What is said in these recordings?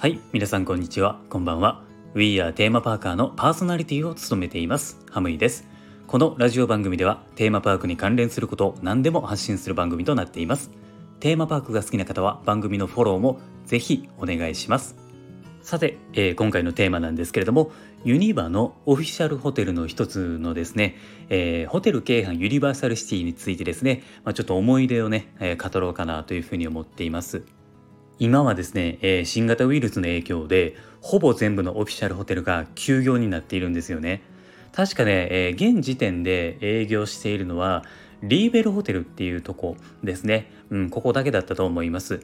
はい皆さんこんにちは。こんばんは。We are テーマパーカーのパーソナリティを務めています。ハムイです。このラジオ番組ではテーマパークに関連することを何でも発信する番組となっています。テーマパークが好きな方は番組のフォローもぜひお願いします。さて、えー、今回のテーマなんですけれどもユニバのオフィシャルホテルの一つのですね、えー、ホテル京阪ユニバーサルシティについてですね、まあ、ちょっと思い出をね、えー、語ろうかなというふうに思っています。今はですね、えー、新型ウイルスの影響でほぼ全部のオフィシャルホテルが休業になっているんですよね。確かね、えー、現時点で営業しているのはリーベルホテルっていうとこですね、うん、ここだけだったと思います。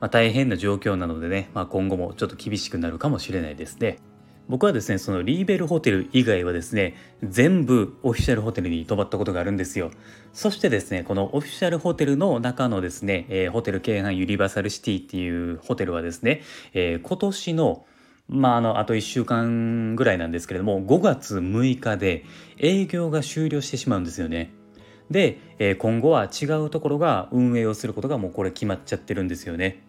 まあ、大変な状況なのでね、まあ、今後もちょっと厳しくなるかもしれないですね。僕はですね、そのリーベルホテル以外はですね、全部オフィシャルホテルに泊まったことがあるんですよ。そしてですね、このオフィシャルホテルの中のですね、えー、ホテル京阪ユニバーサルシティっていうホテルはですね、えー、今年のまあ、あの、あと1週間ぐらいなんですけれども、5月6日で営業が終了してしまうんですよね。で、えー、今後は違うところが運営をすることがもうこれ決まっちゃってるんですよね。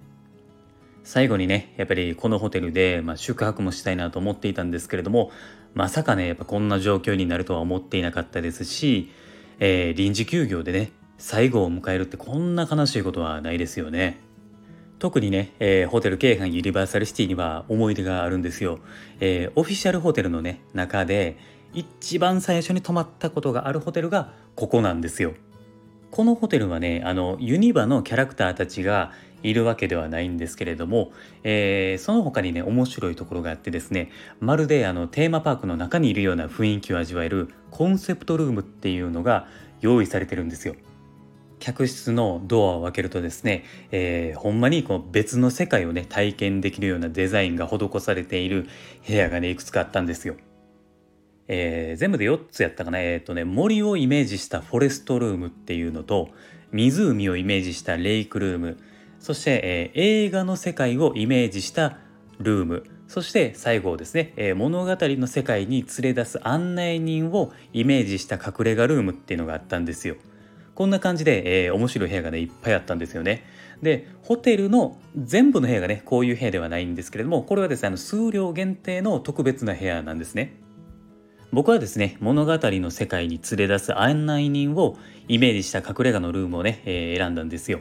最後にねやっぱりこのホテルで、まあ、宿泊もしたいなと思っていたんですけれどもまさかねやっぱこんな状況になるとは思っていなかったですし、えー、臨時休業でね最後を迎えるってこんな悲しいことはないですよね。特にね、えー、ホテル京阪ユニバーサルシティには思い出があるんですよ。えー、オフィシャルホテルのね中で一番最初に泊まったことがあるホテルがここなんですよ。このホテルはねあのユニバのキャラクターたちがいるわけではないんですけれども、えー、その他にね面白いところがあってですねまるであのテーマパークの中にいるような雰囲気を味わえるコンセプトルームっていうのが用意されてるんですよ。客室のドアを開けるとですね、えー、ほんまにこの別の世界をね体験できるようなデザインが施されている部屋がねいくつかあったんですよ。えー、全部で4つやったかな、えーとね、森をイメージしたフォレストルームっていうのと湖をイメージしたレイクルームそして、えー、映画の世界をイメージしたルームそして最後ですね、えー、物語の世界に連れ出す案内人をイメージした隠れ家ルームっていうのがあったんですよ。こんな感じで、えー、面白い部屋がねいっぱいあったんですよね。でホテルの全部の部屋がねこういう部屋ではないんですけれどもこれはですねあの数量限定の特別な部屋なんですね。僕はですね物語の世界に連れ出す案内人をイメージした隠れ家のルームをね、えー、選んだんですよ。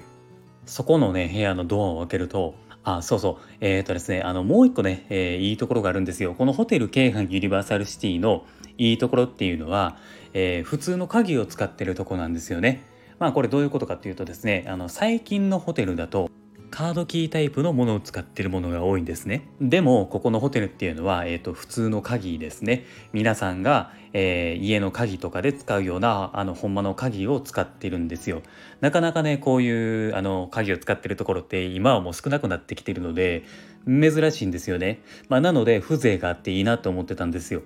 そこのね部屋のドアを開けるとあそうそう。えっ、ー、とですねあのもう一個ね、えー、いいところがあるんですよ。このホテル京阪ユニバーサルシティのいいところっていうのは、えー、普通の鍵を使ってるとこなんですよね。まあこれどういうことかっていうとですねあの最近のホテルだとカードキータイプのものを使ってるものが多いんですね。でもここのホテルっていうのは、えーと、普通の鍵ですね。皆さんが、えー、家の鍵とかで使うようなあのほんまの鍵を使ってるんですよ。なかなかねこういうあの鍵を使ってるところって今はもう少なくなってきてるので珍しいんですよね、まあ、なので風情があっていいなと思ってたんですよ。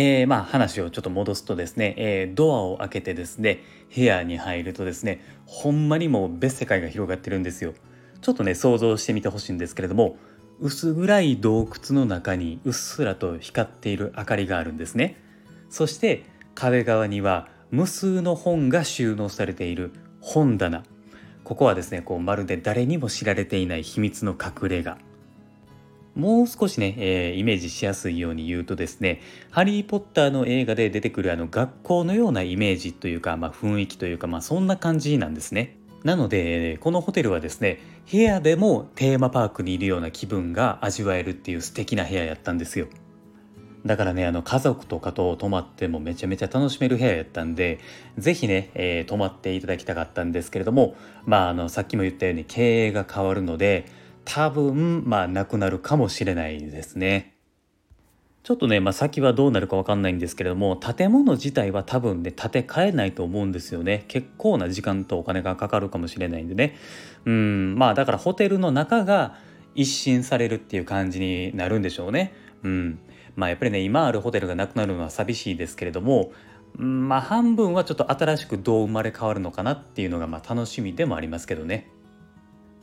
えー、まあ話をちょっと戻すとですね、えー、ドアを開けてですね部屋に入るとですねほんまにもう別世界が広がってるんですよ。ちょっとね想像してみてほしいんですけれども薄暗い洞窟の中にうっすらと光っている明かりがあるんですね。そして壁側には無数の本が収納されている本棚。ここはですねこうまるで誰にも知られていない秘密の隠れ家。もう少しね、えー、イメージしやすいように言うとですね、ハリー・ポッターの映画で出てくるあの学校のようなイメージというか、まあ、雰囲気というか、まあ、そんな感じなんですね。なので、このホテルはですね、部屋でもテーマパークにいるような気分が味わえるっていう素敵な部屋やったんですよ。だからね、あの家族とかと泊まってもめちゃめちゃ楽しめる部屋やったんで、ぜひね、えー、泊まっていただきたかったんですけれども、まあ、あの、さっきも言ったように経営が変わるので、多分まあなくなるかもしれないですね。ちょっとね、まあ、先はどうなるか分かんないんですけれども建物自体は多分ね建て替えないと思うんですよね。結構な時間とお金がかかるかもしれないんでね。うんまあだからホテルの中が一新されるっていう感じになるんでしょうね。うんまあやっぱりね今あるホテルがなくなるのは寂しいですけれどもまあ半分はちょっと新しくどう生まれ変わるのかなっていうのがまあ楽しみでもありますけどね。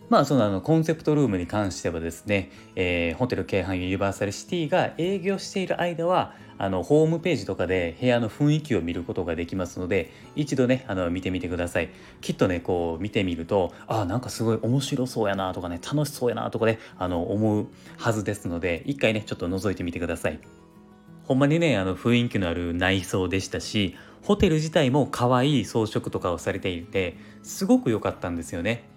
まあそのあのコンセプトルームに関してはですね、えー、ホテル京阪ユニバーサルシティが営業している間はあのホームページとかで部屋の雰囲気を見ることができますので一度ねあの見てみてください。きっとねこう見てみるとあなんかすごい面白そうやなとかね楽しそうやなとかねあの思うはずですので一回ねちょっと覗いてみてください。ほんまにねあの雰囲気のある内装でしたしホテル自体も可愛い装飾とかをされていてすごく良かったんですよね。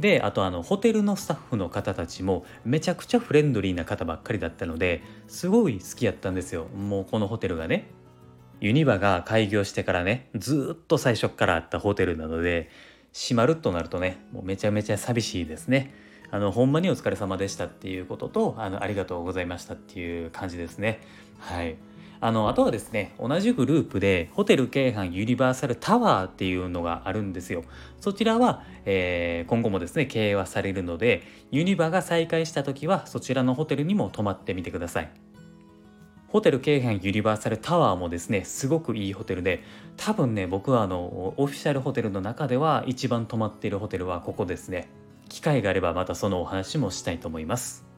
であとあのホテルのスタッフの方たちもめちゃくちゃフレンドリーな方ばっかりだったのですごい好きやったんですよ。もうこのホテルがね。ユニバが開業してからねずっと最初からあったホテルなので閉まるとなるとねもうめちゃめちゃ寂しいですね。あのほんまにお疲れ様でしたっていうこととあのありがとうございましたっていう感じですね。はい。あのあとはですね同じグループでホテル京阪ユニバーサルタワーっていうのがあるんですよ。そちらは、えー、今後もですね経営はされるのでユニバが再開した時はそちらのホテルにも泊まってみてください。ホテル京阪ユニバーサルタワーもですねすごくいいホテルで多分ね僕はあのオフィシャルホテルの中では一番泊まっているホテルはここですね。機会があればまたそのお話もしたいと思います。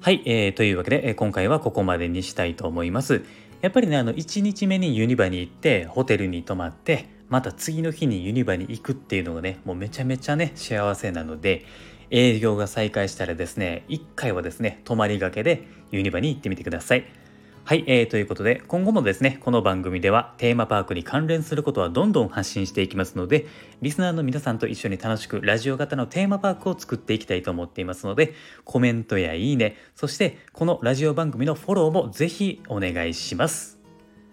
はい、えー、というわけで、今回はここまでにしたいと思います。やっぱりねあの1日目にユニバに行ってホテルに泊まってまた次の日にユニバに行くっていうのがねもうめちゃめちゃね幸せなので営業が再開したらですね1回はですね泊まりがけでユニバに行ってみてください。はい、えー、ということで今後もですねこの番組ではテーマパークに関連することはどんどん発信していきますのでリスナーの皆さんと一緒に楽しくラジオ型のテーマパークを作っていきたいと思っていますのでコメントやいいねそしてこのラジオ番組のフォローもぜひお願いします。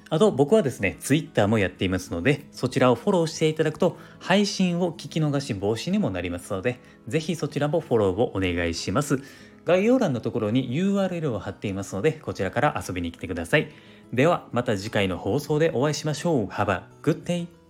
あと僕はですね Twitter もやっていますのでそちらをフォローしていただくと配信を聞き逃し防止にもなりますのでぜひそちらもフォローをお願いします。概要欄のところに URL を貼っていますので、こちらから遊びに来てください。では、また次回の放送でお会いしましょう。Have a good day!